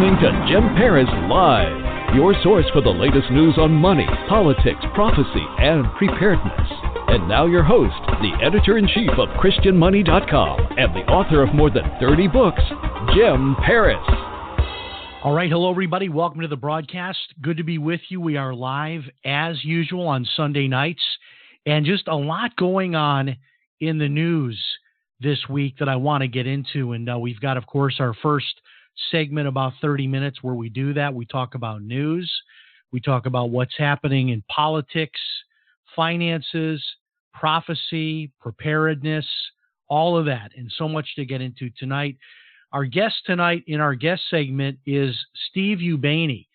Listening to Jim Paris Live, your source for the latest news on money, politics, prophecy, and preparedness. And now, your host, the editor in chief of ChristianMoney.com and the author of more than 30 books, Jim Paris. All right, hello everybody. Welcome to the broadcast. Good to be with you. We are live as usual on Sunday nights, and just a lot going on in the news this week that I want to get into. And uh, we've got, of course, our first segment about 30 minutes where we do that. We talk about news, we talk about what's happening in politics, finances, prophecy, preparedness, all of that, and so much to get into tonight. Our guest tonight in our guest segment is Steve Ubaney,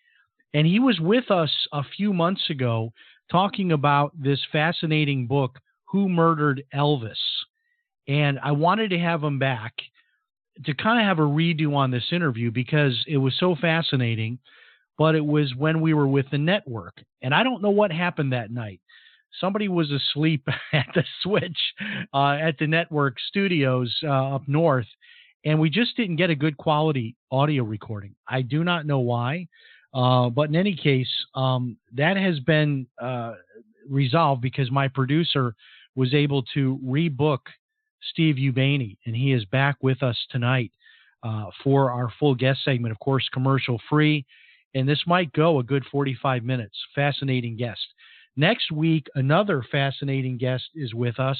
and he was with us a few months ago talking about this fascinating book, Who Murdered Elvis. And I wanted to have him back to kind of have a redo on this interview because it was so fascinating, but it was when we were with the network. And I don't know what happened that night. Somebody was asleep at the switch uh, at the network studios uh, up north, and we just didn't get a good quality audio recording. I do not know why. Uh, but in any case, um, that has been uh, resolved because my producer was able to rebook Steve Ubaney, and he is back with us tonight uh, for our full guest segment, of course, commercial free. And this might go a good 45 minutes. Fascinating guest. Next week, another fascinating guest is with us,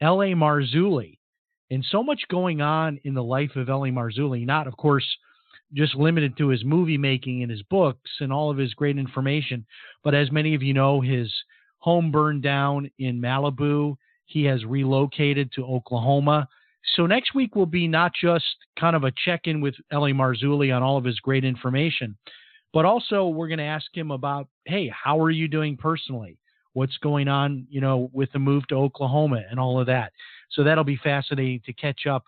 L.A. Marzulli. And so much going on in the life of L.A. Marzulli, not, of course, just limited to his movie making and his books and all of his great information, but as many of you know, his home burned down in Malibu. He has relocated to Oklahoma. So next week will be not just kind of a check in with L.A. Marzulli on all of his great information, but also we're going to ask him about, hey, how are you doing personally? What's going on, you know, with the move to Oklahoma and all of that. So that'll be fascinating to catch up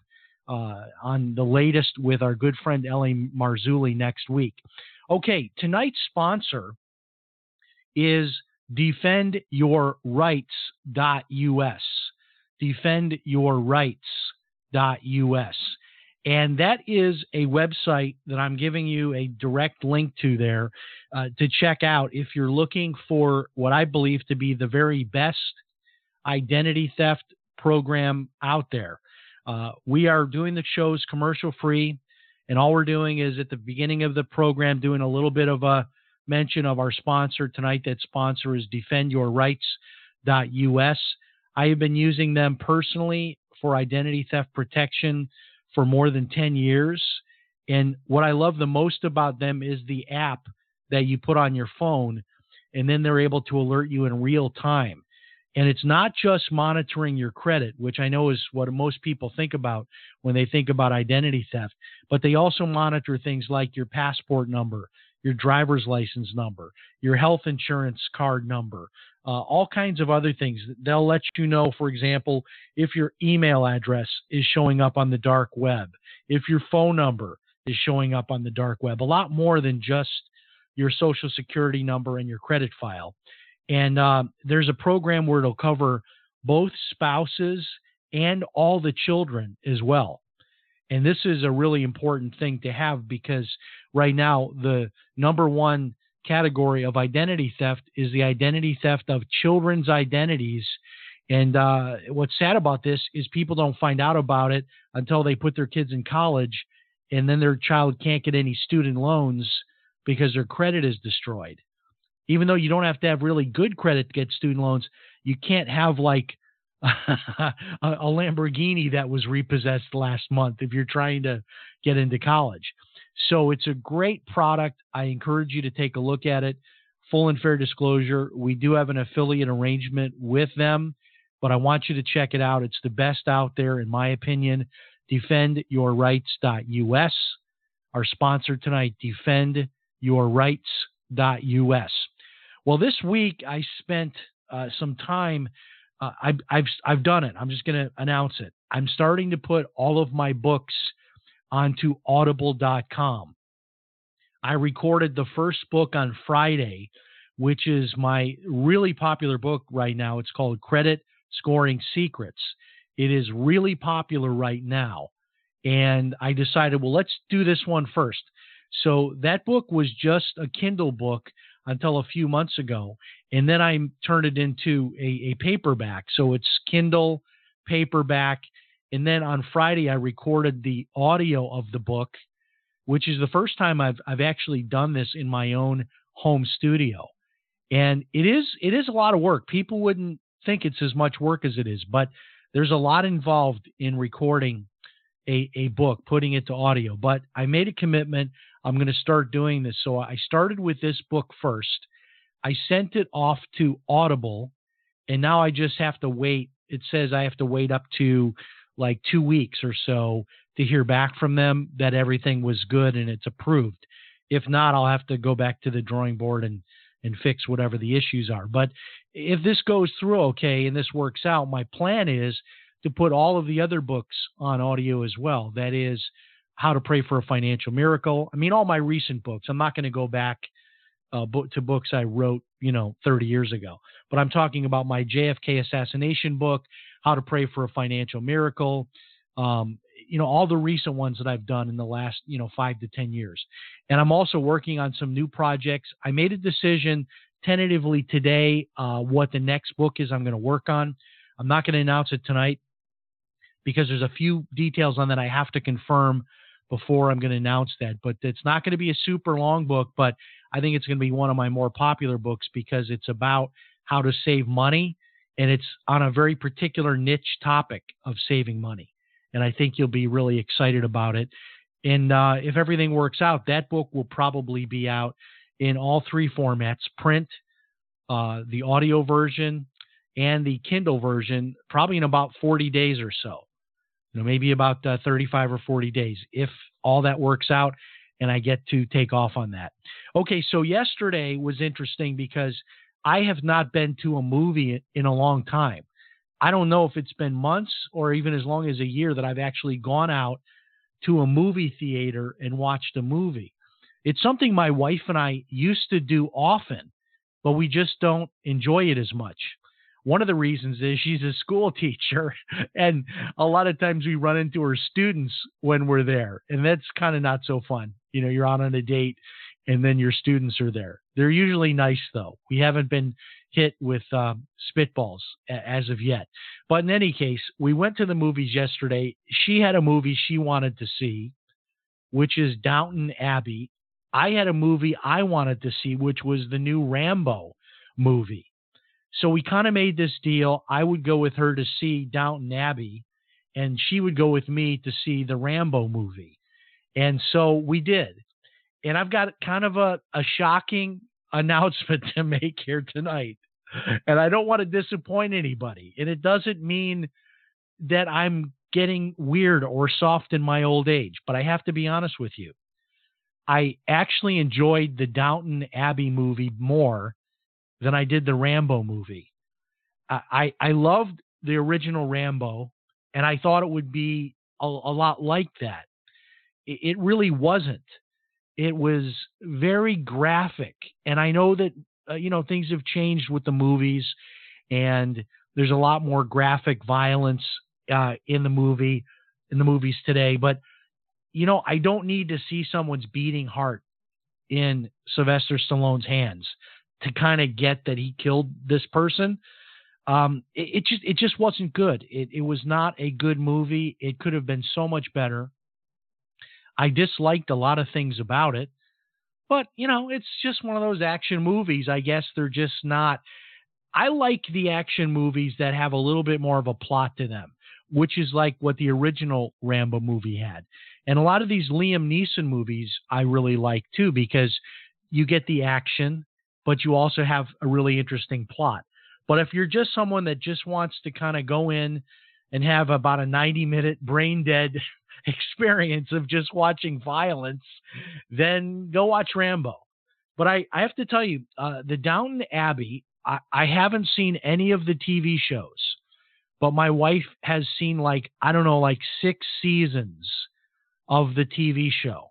uh, on the latest with our good friend L.A. Marzulli next week. Okay, tonight's sponsor is defendyourrights.us. Defendyourrights.us. And that is a website that I'm giving you a direct link to there uh, to check out if you're looking for what I believe to be the very best identity theft program out there. Uh, we are doing the shows commercial free, and all we're doing is at the beginning of the program doing a little bit of a mention of our sponsor tonight. That sponsor is defendyourrights.us. I have been using them personally for identity theft protection for more than 10 years. And what I love the most about them is the app that you put on your phone, and then they're able to alert you in real time. And it's not just monitoring your credit, which I know is what most people think about when they think about identity theft, but they also monitor things like your passport number, your driver's license number, your health insurance card number, uh, all kinds of other things. They'll let you know, for example, if your email address is showing up on the dark web, if your phone number is showing up on the dark web, a lot more than just your social security number and your credit file. And uh, there's a program where it'll cover both spouses and all the children as well. And this is a really important thing to have because right now, the number one category of identity theft is the identity theft of children's identities. And uh, what's sad about this is people don't find out about it until they put their kids in college, and then their child can't get any student loans because their credit is destroyed even though you don't have to have really good credit to get student loans, you can't have like a, Lamborghini that was repossessed last month if you're trying to get into college. So it's a great product. I encourage you to take a look at it. Full and fair disclosure, we do have an affiliate arrangement with them, but I want you to check it out. It's the best out there, in my opinion. DefendYourRights.us. Our sponsor tonight, DefendYourRights.us. Well, this week I spent uh, some time. Uh, I've, I've I've done it. I'm just going to announce it. I'm starting to put all of my books onto Audible.com. I recorded the first book on Friday, which is my really popular book right now. It's called Credit Scoring Secrets. It is really popular right now. And I decided, well, let's do this one first. So that book was just a Kindle book until a few months ago. And then I turned it into a, a paperback. So it's Kindle, paperback. And then on Friday, I recorded the audio of the book, which is the first time I've, I've actually done this in my own home studio. And it is it is a lot of work. People wouldn't think it's as much work as it is, but there's a lot involved in recording a, a book, putting it to audio. But I made a commitment. I'm going to start doing this. So I started with this book first. I sent it off to Audible, and now I just have to wait. It says I have to wait up to like two weeks or so to hear back from them that everything was good and it's approved. If not, I'll have to go back to the drawing board and and fix whatever the issues are. But if this goes through okay and this works out, my plan is to put all of the other books on audio as well. That is How to Pray for a Financial Miracle. I mean, all my recent books. I'm not going to go back uh, to books I wrote, you know, 30 years ago, but I'm talking about my JFK assassination book, How to Pray for a Financial Miracle. Um, you know, all the recent ones that I've done in the last, you know, five to 10 years. And I'm also working on some new projects. I made a decision tentatively today uh, what the next book is I'm going to work on. I'm not going to announce it tonight because there's a few details on that I have to confirm before I'm going to announce that. But it's not going to be a super long book, but I think it's going to be one of my more popular books because it's about how to save money and it's on a very particular niche topic of saving money. And I think you'll be really excited about it. And uh, if everything works out, that book will probably be out in all three formats print, uh, the audio version, and the Kindle version, probably in about 40 days or so know, maybe about uh, 35 or 40 days if all that works out and I get to take off on that. Okay, so yesterday was interesting because I have not been to a movie in a long time. I don't know if it's been months or even as long as a year that I've actually gone out to a movie theater and watched a movie. It's something my wife and I used to do often, but we just don't enjoy it as much. One of the reasons is she's a school teacher, and a lot of times we run into her students when we're there, and that's kind of not so fun. You know, you're on a date, and then your students are there. They're usually nice, though. We haven't been hit with um, spitballs as of yet. But in any case, we went to the movies yesterday. She had a movie she wanted to see, which is Downton Abbey. I had a movie I wanted to see, which was the new Rambo movie. So we kind of made this deal. I would go with her to see Downton Abbey, and she would go with me to see the Rambo movie. And so we did. And I've got kind of a, a shocking announcement to make here tonight. And I don't want to disappoint anybody. And it doesn't mean that I'm getting weird or soft in my old age, but I have to be honest with you. I actually enjoyed the Downton Abbey movie more than I did the Rambo movie. I, I, I loved the original Rambo, and I thought it would be a, a lot like that. It, it really wasn't. It was very graphic, and I know that uh, you know things have changed with the movies, and there's a lot more graphic violence uh, in the movie in the movies today. But you know, I don't need to see someone's beating heart in Sylvester Stallone's hands to kind of get that he killed this person. Um, it, it, just it just wasn't good. It, it was not a good movie. It could have been so much better. I disliked a lot of things about it, but you know, it's just one of those action movies. I guess they're just not. I like the action movies that have a little bit more of a plot to them, which is like what the original Rambo movie had. And a lot of these Liam Neeson movies I really like too because you get the action, but you also have a really interesting plot. But if you're just someone that just wants to kind of go in and have about a 90 minute brain dead experience of just watching violence, then go watch Rambo. But I, I have to tell you, uh, the Downton Abbey, I, I haven't seen any of the TV shows, but my wife has seen like, I don't know, like six seasons of the TV show.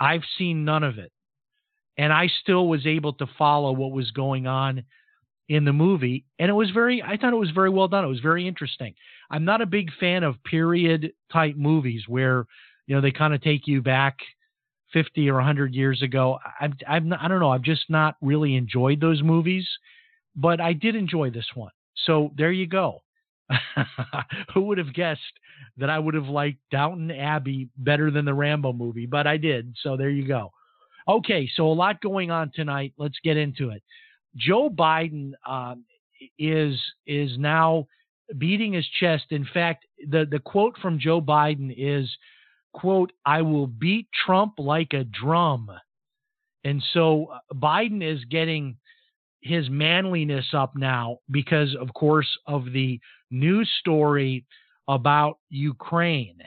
I've seen none of it. And I still was able to follow what was going on in the movie. And it was very, I thought it was very well done. It was very interesting. I'm not a big fan of period type movies where, you know, they kind of take you back 50 or 100 years ago. I'm not, I don't know. I've just not really enjoyed those movies, but I did enjoy this one. So there you go. Who would have guessed that I would have liked Downton Abbey better than the Rambo movie? But I did. So there you go. Okay, so a lot going on tonight. Let's get into it. Joe Biden um, is is now beating his chest. In fact, the the quote from Joe Biden is, "quote I will beat Trump like a drum," and so uh, Biden is getting his manliness up now because, of course, of the news story about Ukraine.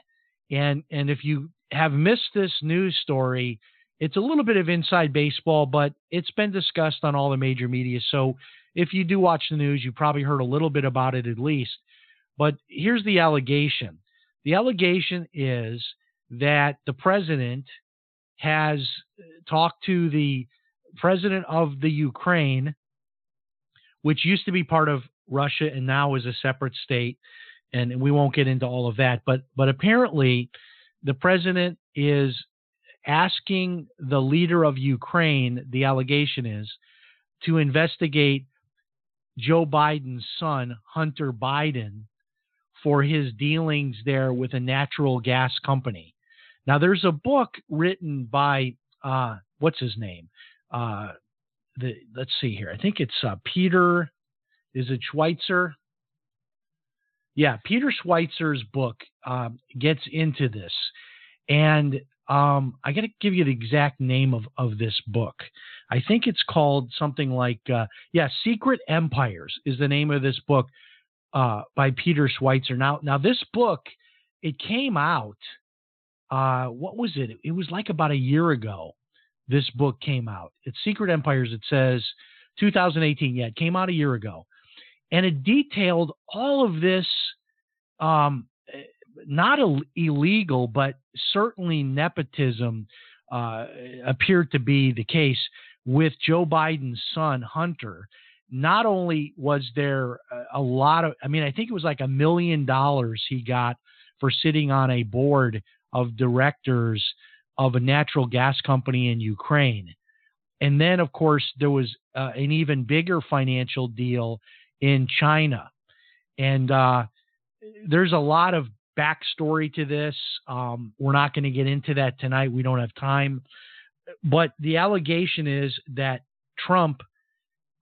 And and if you have missed this news story, it's a little bit of inside baseball, but it's been discussed on all the major media. So if you do watch the news, you probably heard a little bit about it at least. But here's the allegation the allegation is that the president has talked to the president of the Ukraine, which used to be part of Russia and now is a separate state. And we won't get into all of that. But but apparently the president is asking the leader of Ukraine, the allegation is, to investigate Joe Biden's son, Hunter Biden, for his dealings there with a natural gas company. Now, there's a book written by, uh, what's his name? Uh, the, let's see here. I think it's uh, Peter, is it Schweizer? Yeah, Peter Schweizer's book um, gets into this. And um, I got to give you the exact name of, of this book. I think it's called something like, uh, yeah, Secret Empires is the name of this book uh, by Peter Schweizer. Now, now this book, it came out. Uh, what was it? It was like about a year ago. This book came out. It's Secret Empires. It says 2018. Yeah, it came out a year ago, and it detailed all of this um, not illegal, but certainly nepotism uh, appeared to be the case with Joe Biden's son, Hunter. Not only was there a lot of, I mean, I think it was like a million dollars he got for sitting on a board of directors of a natural gas company in Ukraine. And then, of course, there was uh, an even bigger financial deal in China. And uh, there's a lot of backstory to this. Um, we're not going to get into that tonight. We don't have time. But the allegation is that Trump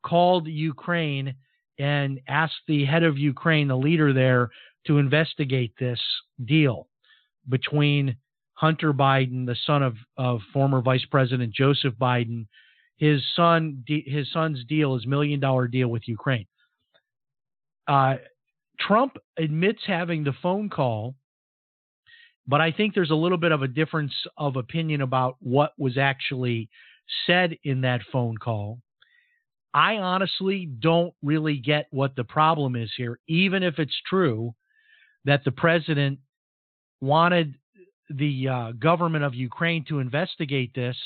called Ukraine and asked the head of Ukraine, the leader there, to investigate this deal between Hunter Biden, the son of, of former Vice President Joseph Biden. His son, his son's deal his million dollar deal with Ukraine. Uh, Trump admits having the phone call, but I think there's a little bit of a difference of opinion about what was actually said in that phone call. I honestly don't really get what the problem is here, even if it's true that the president wanted the uh, government of Ukraine to investigate this.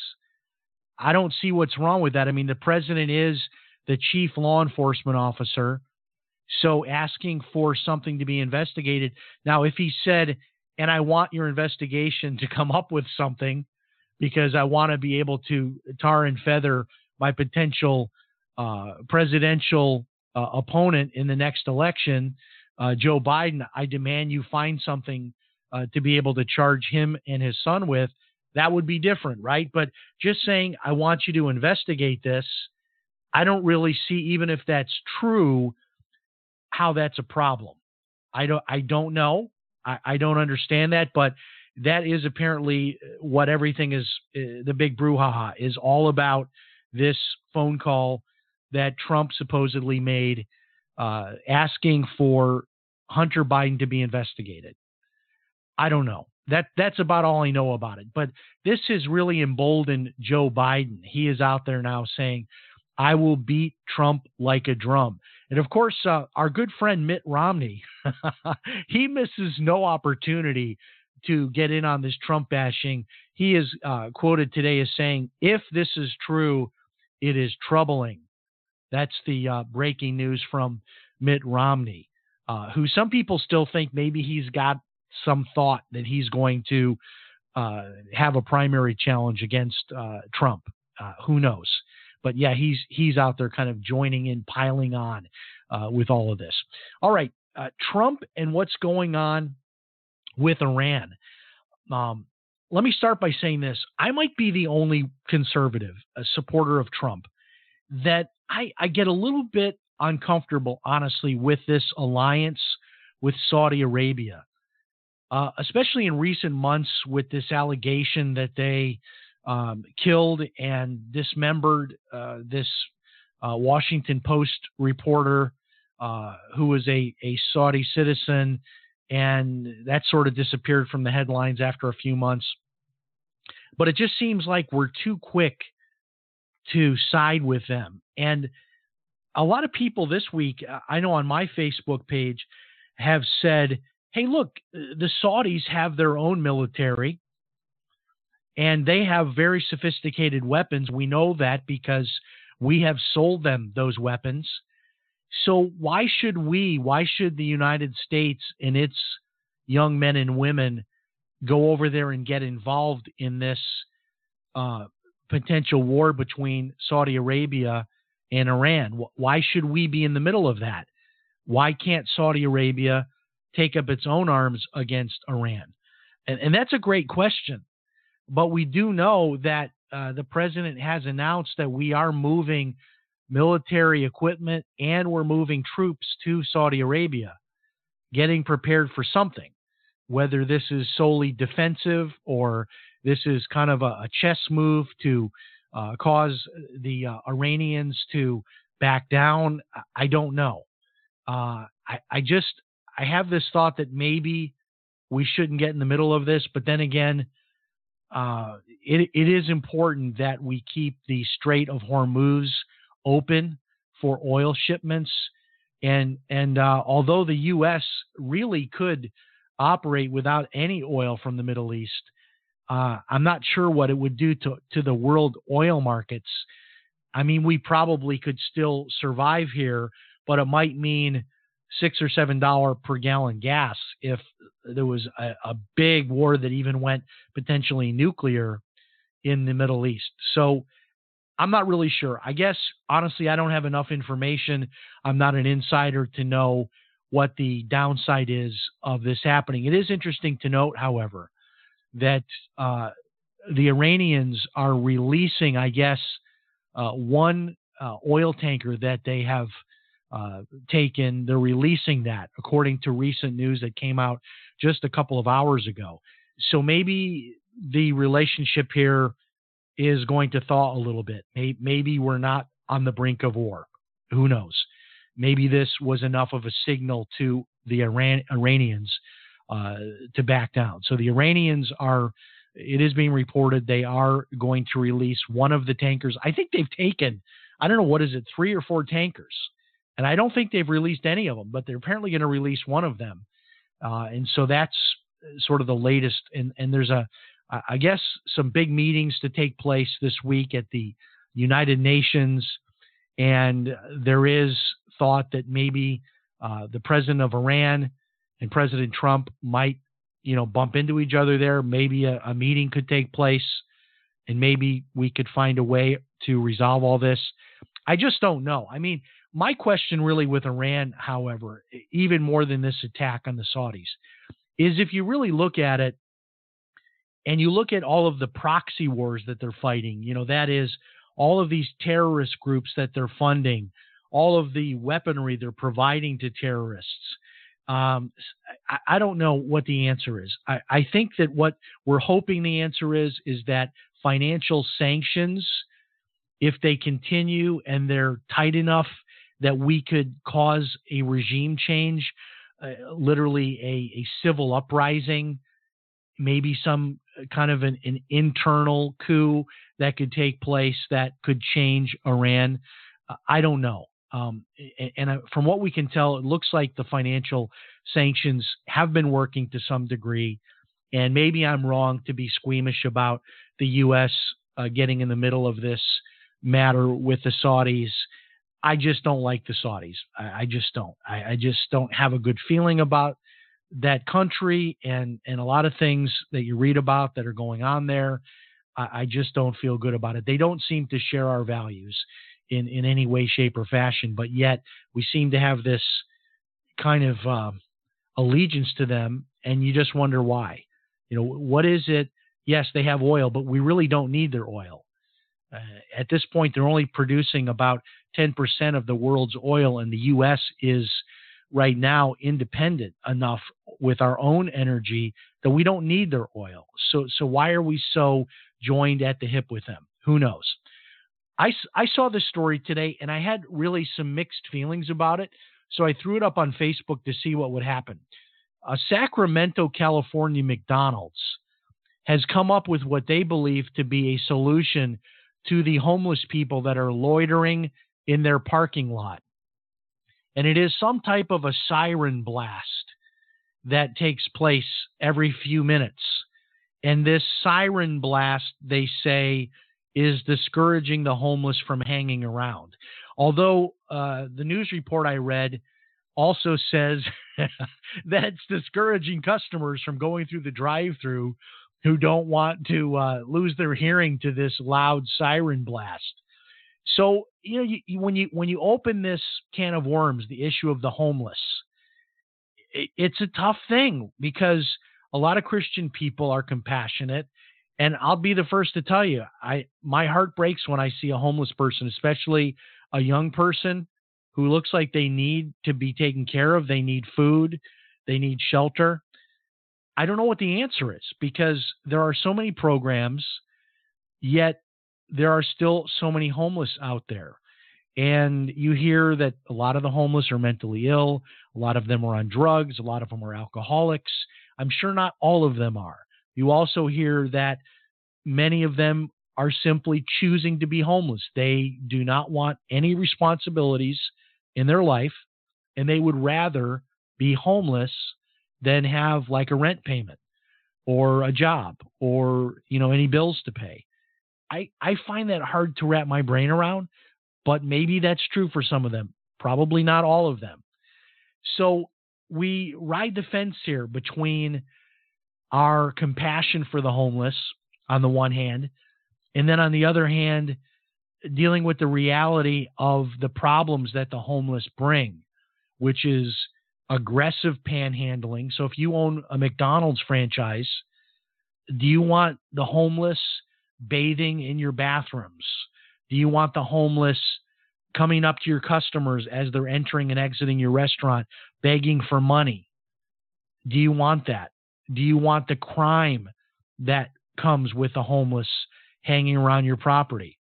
I don't see what's wrong with that. I mean, the president is the chief law enforcement officer. So asking for something to be investigated. Now, if he said, and I want your investigation to come up with something because I want to be able to tar and feather my potential uh, presidential uh, opponent in the next election, uh, Joe Biden, I demand you find something uh, to be able to charge him and his son with. That would be different, right? But just saying, I want you to investigate this, I don't really see, even if that's true, how that's a problem. I don't I don't know. I, I don't understand that, but that is apparently what everything is. Uh, the big brouhaha is all about this phone call that Trump supposedly made, uh, asking for Hunter Biden to be investigated. I don't know. That that's about all I know about it. But this has really emboldened Joe Biden. He is out there now saying, "I will beat Trump like a drum." And of course, uh, our good friend Mitt Romney, he misses no opportunity to get in on this Trump bashing. He is uh, quoted today as saying, "If this is true, it is troubling." That's the uh, breaking news from Mitt Romney, uh, who some people still think maybe he's got some thought that he's going to uh, have a primary challenge against uh, Trump. Who knows? But yeah, he's he's out there kind of joining in, piling on uh, with all of this. All right, uh, Trump and what's going on with Iran. Um, let me start by saying this: I might be the only conservative, a supporter of Trump, that I, I get a little bit uncomfortable, honestly, with this alliance with Saudi Arabia uh, especially in recent months with this allegation that they um, killed and dismembered uh, this uh, Washington Post reporter uh, who was a, a Saudi citizen, and that sort of disappeared from the headlines after a few months. But it just seems like we're too quick to side with them. And a lot of people this week, uh, I know on my Facebook page, have said, hey, look, the Saudis have their own military and they have very sophisticated weapons. We know that because we have sold them those weapons. So why should we, why should the United States and its young men and women go over there and get involved in this uh, potential war between Saudi Arabia and Iran? Why should we be in the middle of that? Why can't Saudi Arabia take up its own arms against Iran? And, and that's a great question. But we do know that uh, the president has announced that we are moving military equipment and we're moving troops to Saudi Arabia, getting prepared for something, whether this is solely defensive or this is kind of a, a chess move to uh, cause the uh, Iranians to back down. I don't know. Uh, I, I, just I have this thought that maybe we shouldn't get in the middle of this, but then again, uh, it, it is important that we keep the Strait of Hormuz open for oil shipments. And and uh, although the U.S. really could operate without any oil from the Middle East, uh, I'm not sure what it would do to to the world oil markets. I mean, we probably could still survive here, but it might mean six or seven dollar per gallon gas if there was a, a, big war that even went potentially nuclear in the Middle East. So I'm not really sure. I guess honestly, I don't have enough information. I'm not an insider to know what the downside is of this happening. It is interesting to note, however, that uh, the Iranians are releasing, I guess, uh, one uh, oil tanker that they have uh, taken. They're releasing that, according to recent news that came out just a couple of hours ago. So maybe the relationship here is going to thaw a little bit. Maybe we're not on the brink of war. Who knows? Maybe this was enough of a signal to the Iran- Iranians uh, to back down. So the Iranians are, it is being reported, they are going to release one of the tankers. I think they've taken, I don't know, what is it, three or four tankers and I don't think they've released any of them, but they're apparently going to release one of them. Uh, and so that's sort of the latest. And, and there's a, I guess, some big meetings to take place this week at the United Nations. And there is thought that maybe uh, the president of Iran and President Trump might, you know, bump into each other there. Maybe a, a meeting could take place, and maybe we could find a way to resolve all this. I just don't know. I mean, my question, really, with Iran, however, even more than this attack on the Saudis, is if you really look at it and you look at all of the proxy wars that they're fighting, you know, that is all of these terrorist groups that they're funding, all of the weaponry they're providing to terrorists, Um, I, I, don't know what the answer is. I, I think that what we're hoping the answer is is that financial sanctions, if they continue and they're tight enough that we could cause a regime change, uh, literally a, a civil uprising, maybe some kind of an, an internal coup that could take place that could change Iran. Uh, I don't know. Um, and, and uh, from what we can tell, it looks like the financial sanctions have been working to some degree. And maybe I'm wrong to be squeamish about the U.S. Uh, getting in the middle of this matter with the Saudis. I just don't like the Saudis. I, I just don't. I, I, just don't have a good feeling about that country and and a lot of things that you read about that are going on there. I, I just don't feel good about it. They don't seem to share our values in in any way, shape, or fashion. But yet we seem to have this kind of uh, allegiance to them, and you just wonder why. You know, what is it? Yes, they have oil, but we really don't need their oil. Uh, at this point, they're only producing about 10% of the world's oil, and the U.S. is right now independent enough with our own energy that we don't need their oil. So, so why are we so joined at the hip with them? Who knows? I, I saw this story today and I had really some mixed feelings about it. So I threw it up on Facebook to see what would happen. A Sacramento, California McDonald's has come up with what they believe to be a solution to the homeless people that are loitering in their parking lot. And it is some type of a siren blast that takes place every few minutes. And this siren blast, they say, is discouraging the homeless from hanging around. Although uh, the news report I read also says that it's discouraging customers from going through the drive through who don't want to uh, lose their hearing to this loud siren blast. So you know you, you, when you when you open this can of worms, the issue of the homeless, it, it's a tough thing because a lot of Christian people are compassionate and I'll be the first to tell you, I my heart breaks when I see a homeless person, especially a young person who looks like they need to be taken care of. They need food, they need shelter. I don't know what the answer is because there are so many programs, yet there are still so many homeless out there. And you hear that a lot of the homeless are mentally ill, a lot of them are on drugs, a lot of them are alcoholics. I'm sure not all of them are. You also hear that many of them are simply choosing to be homeless. They do not want any responsibilities in their life, and they would rather be homeless than have like a rent payment or a job or you know any bills to pay. I I find that hard to wrap my brain around, but maybe that's true for some of them. Probably not all of them. So we ride the fence here between our compassion for the homeless on the one hand, and then on the other hand, dealing with the reality of the problems that the homeless bring, which is aggressive panhandling. So if you own a McDonald's franchise, do you want the homeless bathing in your bathrooms? Do you want the homeless coming up to your customers as they're entering and exiting your restaurant begging for money? Do you want that? Do you want the crime that comes with the homeless hanging around your property?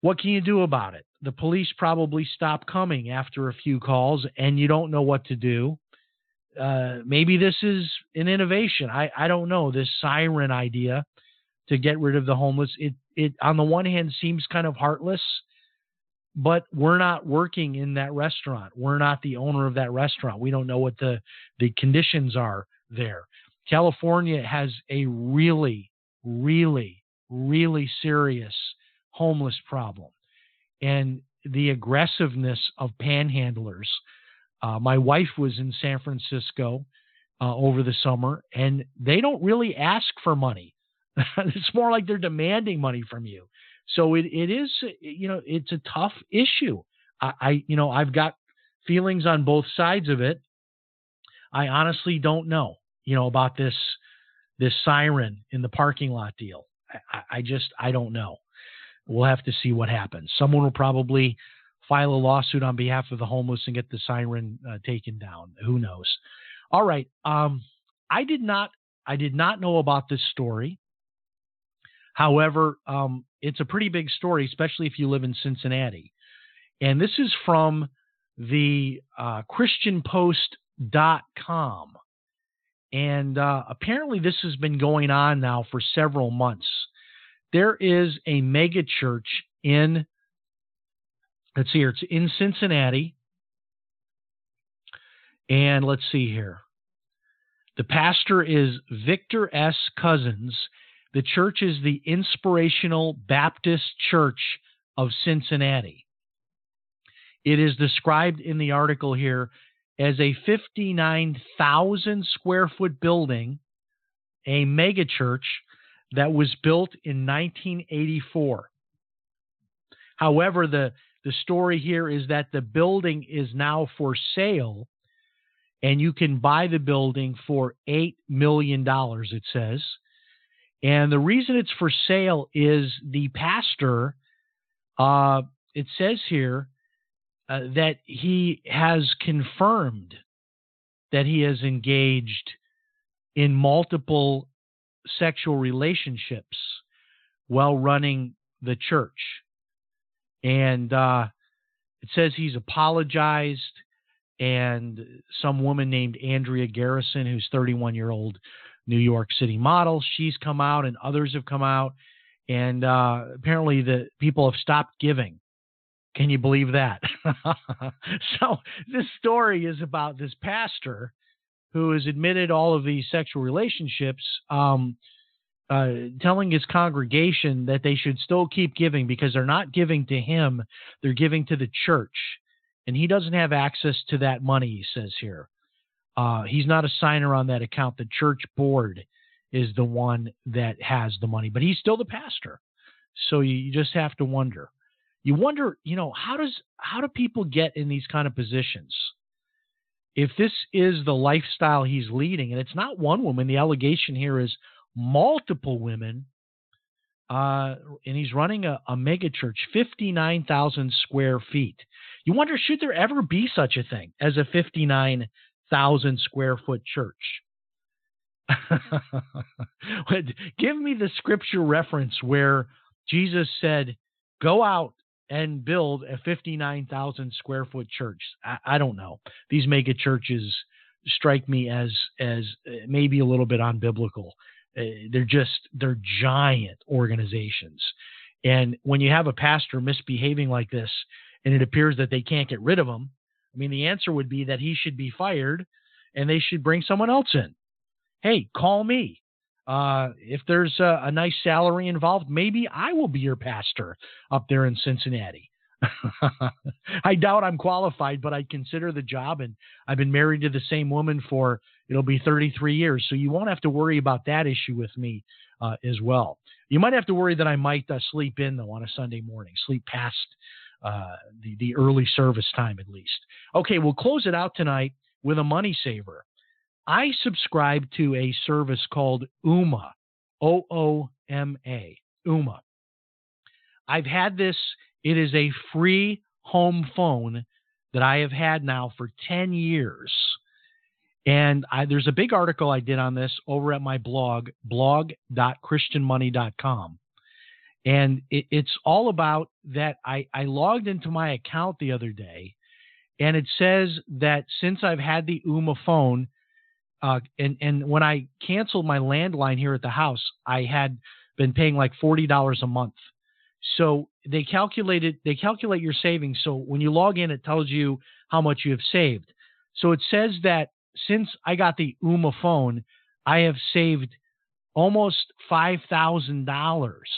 What can you do about it? The police probably stop coming after a few calls and you don't know what to do. Uh, maybe this is an innovation. I, I don't know. This siren idea to get rid of the homeless, it, it on the one hand seems kind of heartless, but we're not working in that restaurant. We're not the owner of that restaurant. We don't know what the, the conditions are there. California has a really, really, really serious homeless problem. And the aggressiveness of panhandlers. Uh, my wife was in San Francisco uh, over the summer, and they don't really ask for money. it's more like they're demanding money from you. So it, it is, you know, it's a tough issue. I, I, you know, I've got feelings on both sides of it. I honestly don't know, you know, about this this siren in the parking lot deal. I, I just I don't know. We'll have to see what happens. Someone will probably file a lawsuit on behalf of the homeless and get the siren uh, taken down. Who knows? All right. Um, I did not. I did not know about this story. However, um, it's a pretty big story, especially if you live in Cincinnati. And this is from the uh, ChristianPost.com. And uh, apparently, this has been going on now for several months. There is a mega church in, let's see here, it's in Cincinnati. And let's see here. The pastor is Victor S. Couzens. The church is the Inspirational Baptist Church of Cincinnati. It is described in the article here as a 59,000 square foot building, a megachurch that was built in 1984. However, the, the story here is that the building is now for sale and you can buy the building for $8 million, it says. And the reason it's for sale is the pastor, uh, it says here, uh, that he has confirmed that he has engaged in multiple sexual relationships while running the church. And uh, it says he's apologized, and some woman named Andrea Garrison, who's 31 year old New York City model, she's come out, and others have come out. And uh, apparently, the people have stopped giving can you believe that? so this story is about this pastor who has admitted all of these sexual relationships, um, uh, telling his congregation that they should still keep giving because they're not giving to him, they're giving to the church. And he doesn't have access to that money, he says here. Uh, he's not a signer on that account. The church board is the one that has the money, but he's still the pastor. So you, you just have to wonder you wonder, you know, how does how do people get in these kind of positions? If this is the lifestyle he's leading, and it's not one woman, the allegation here is multiple women, uh, and he's running a, a mega church, 59,000 square feet. You wonder, should there ever be such a thing as a 59,000 square foot church? Give me the scripture reference where Jesus said, Go out and build a 59,000 square foot church. I, I, don't know. These mega churches strike me as as uh, maybe a little bit unbiblical. Uh, they're just they're giant organizations. And when you have a pastor misbehaving like this and it appears that they can't get rid of him, I mean the answer would be that he should be fired and they should bring someone else in. Hey, call me. Uh, if there's a, a, nice salary involved, maybe I will be your pastor up there in Cincinnati. I doubt I'm qualified, but I'd consider the job, and I've been married to the same woman for it'll be 33 years, so you won't have to worry about that issue with me uh, as well. You might have to worry that I might uh, sleep in though on a Sunday morning, sleep past uh, the the early service time at least. Okay, we'll close it out tonight with a money saver. I subscribe to a service called Ooma, O O M A, Ooma. I've had this, it is a free home phone that I have had now for 10 years. And I, there's a big article I did on this over at my blog, blog.christianmoney.com. And it, it's all about that. I, I logged into my account the other day, and it says that since I've had the Ooma phone, uh, and and when I canceled my landline here at the house, I had been paying like forty dollars a month. So they calculated they calculate your savings. So when you log in, it tells you how much you have saved. So it says that since I got the Ooma phone, I have saved almost five thousand dollars,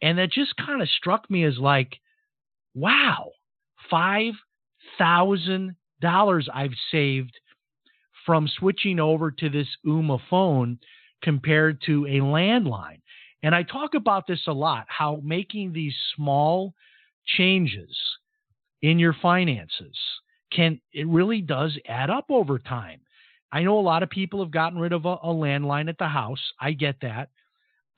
and that just kind of struck me as like, wow, five thousand dollars I've saved from switching over to this Ooma phone compared to a landline. And I talk about this a lot how making these small changes in your finances can, it really does add up over time. I know a lot of people have gotten rid of a, a landline at the house. I get that.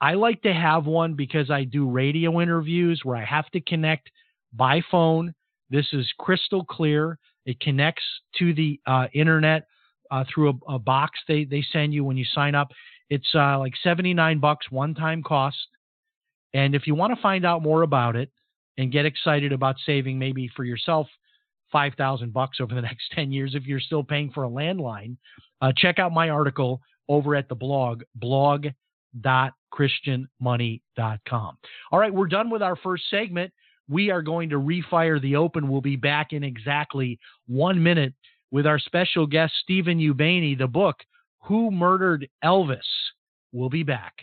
I like to have one because I do radio interviews where I have to connect by phone This is crystal clear. It connects to the uh, internet uh, through a, a, box they, they send you when you sign up. It's uh, like 79 bucks one time cost. And if you want to find out more about it and get excited about saving maybe for yourself 5,000 bucks over the next 10 years if you're still paying for a landline, uh, check out my article over at the blog, blog.christianmoney.com. All right, we're done with our first segment. We are going to refire the open. We'll be back in exactly one minute with our special guest, Stephen Ubaney, the book, Who Murdered Elvis. We'll be back.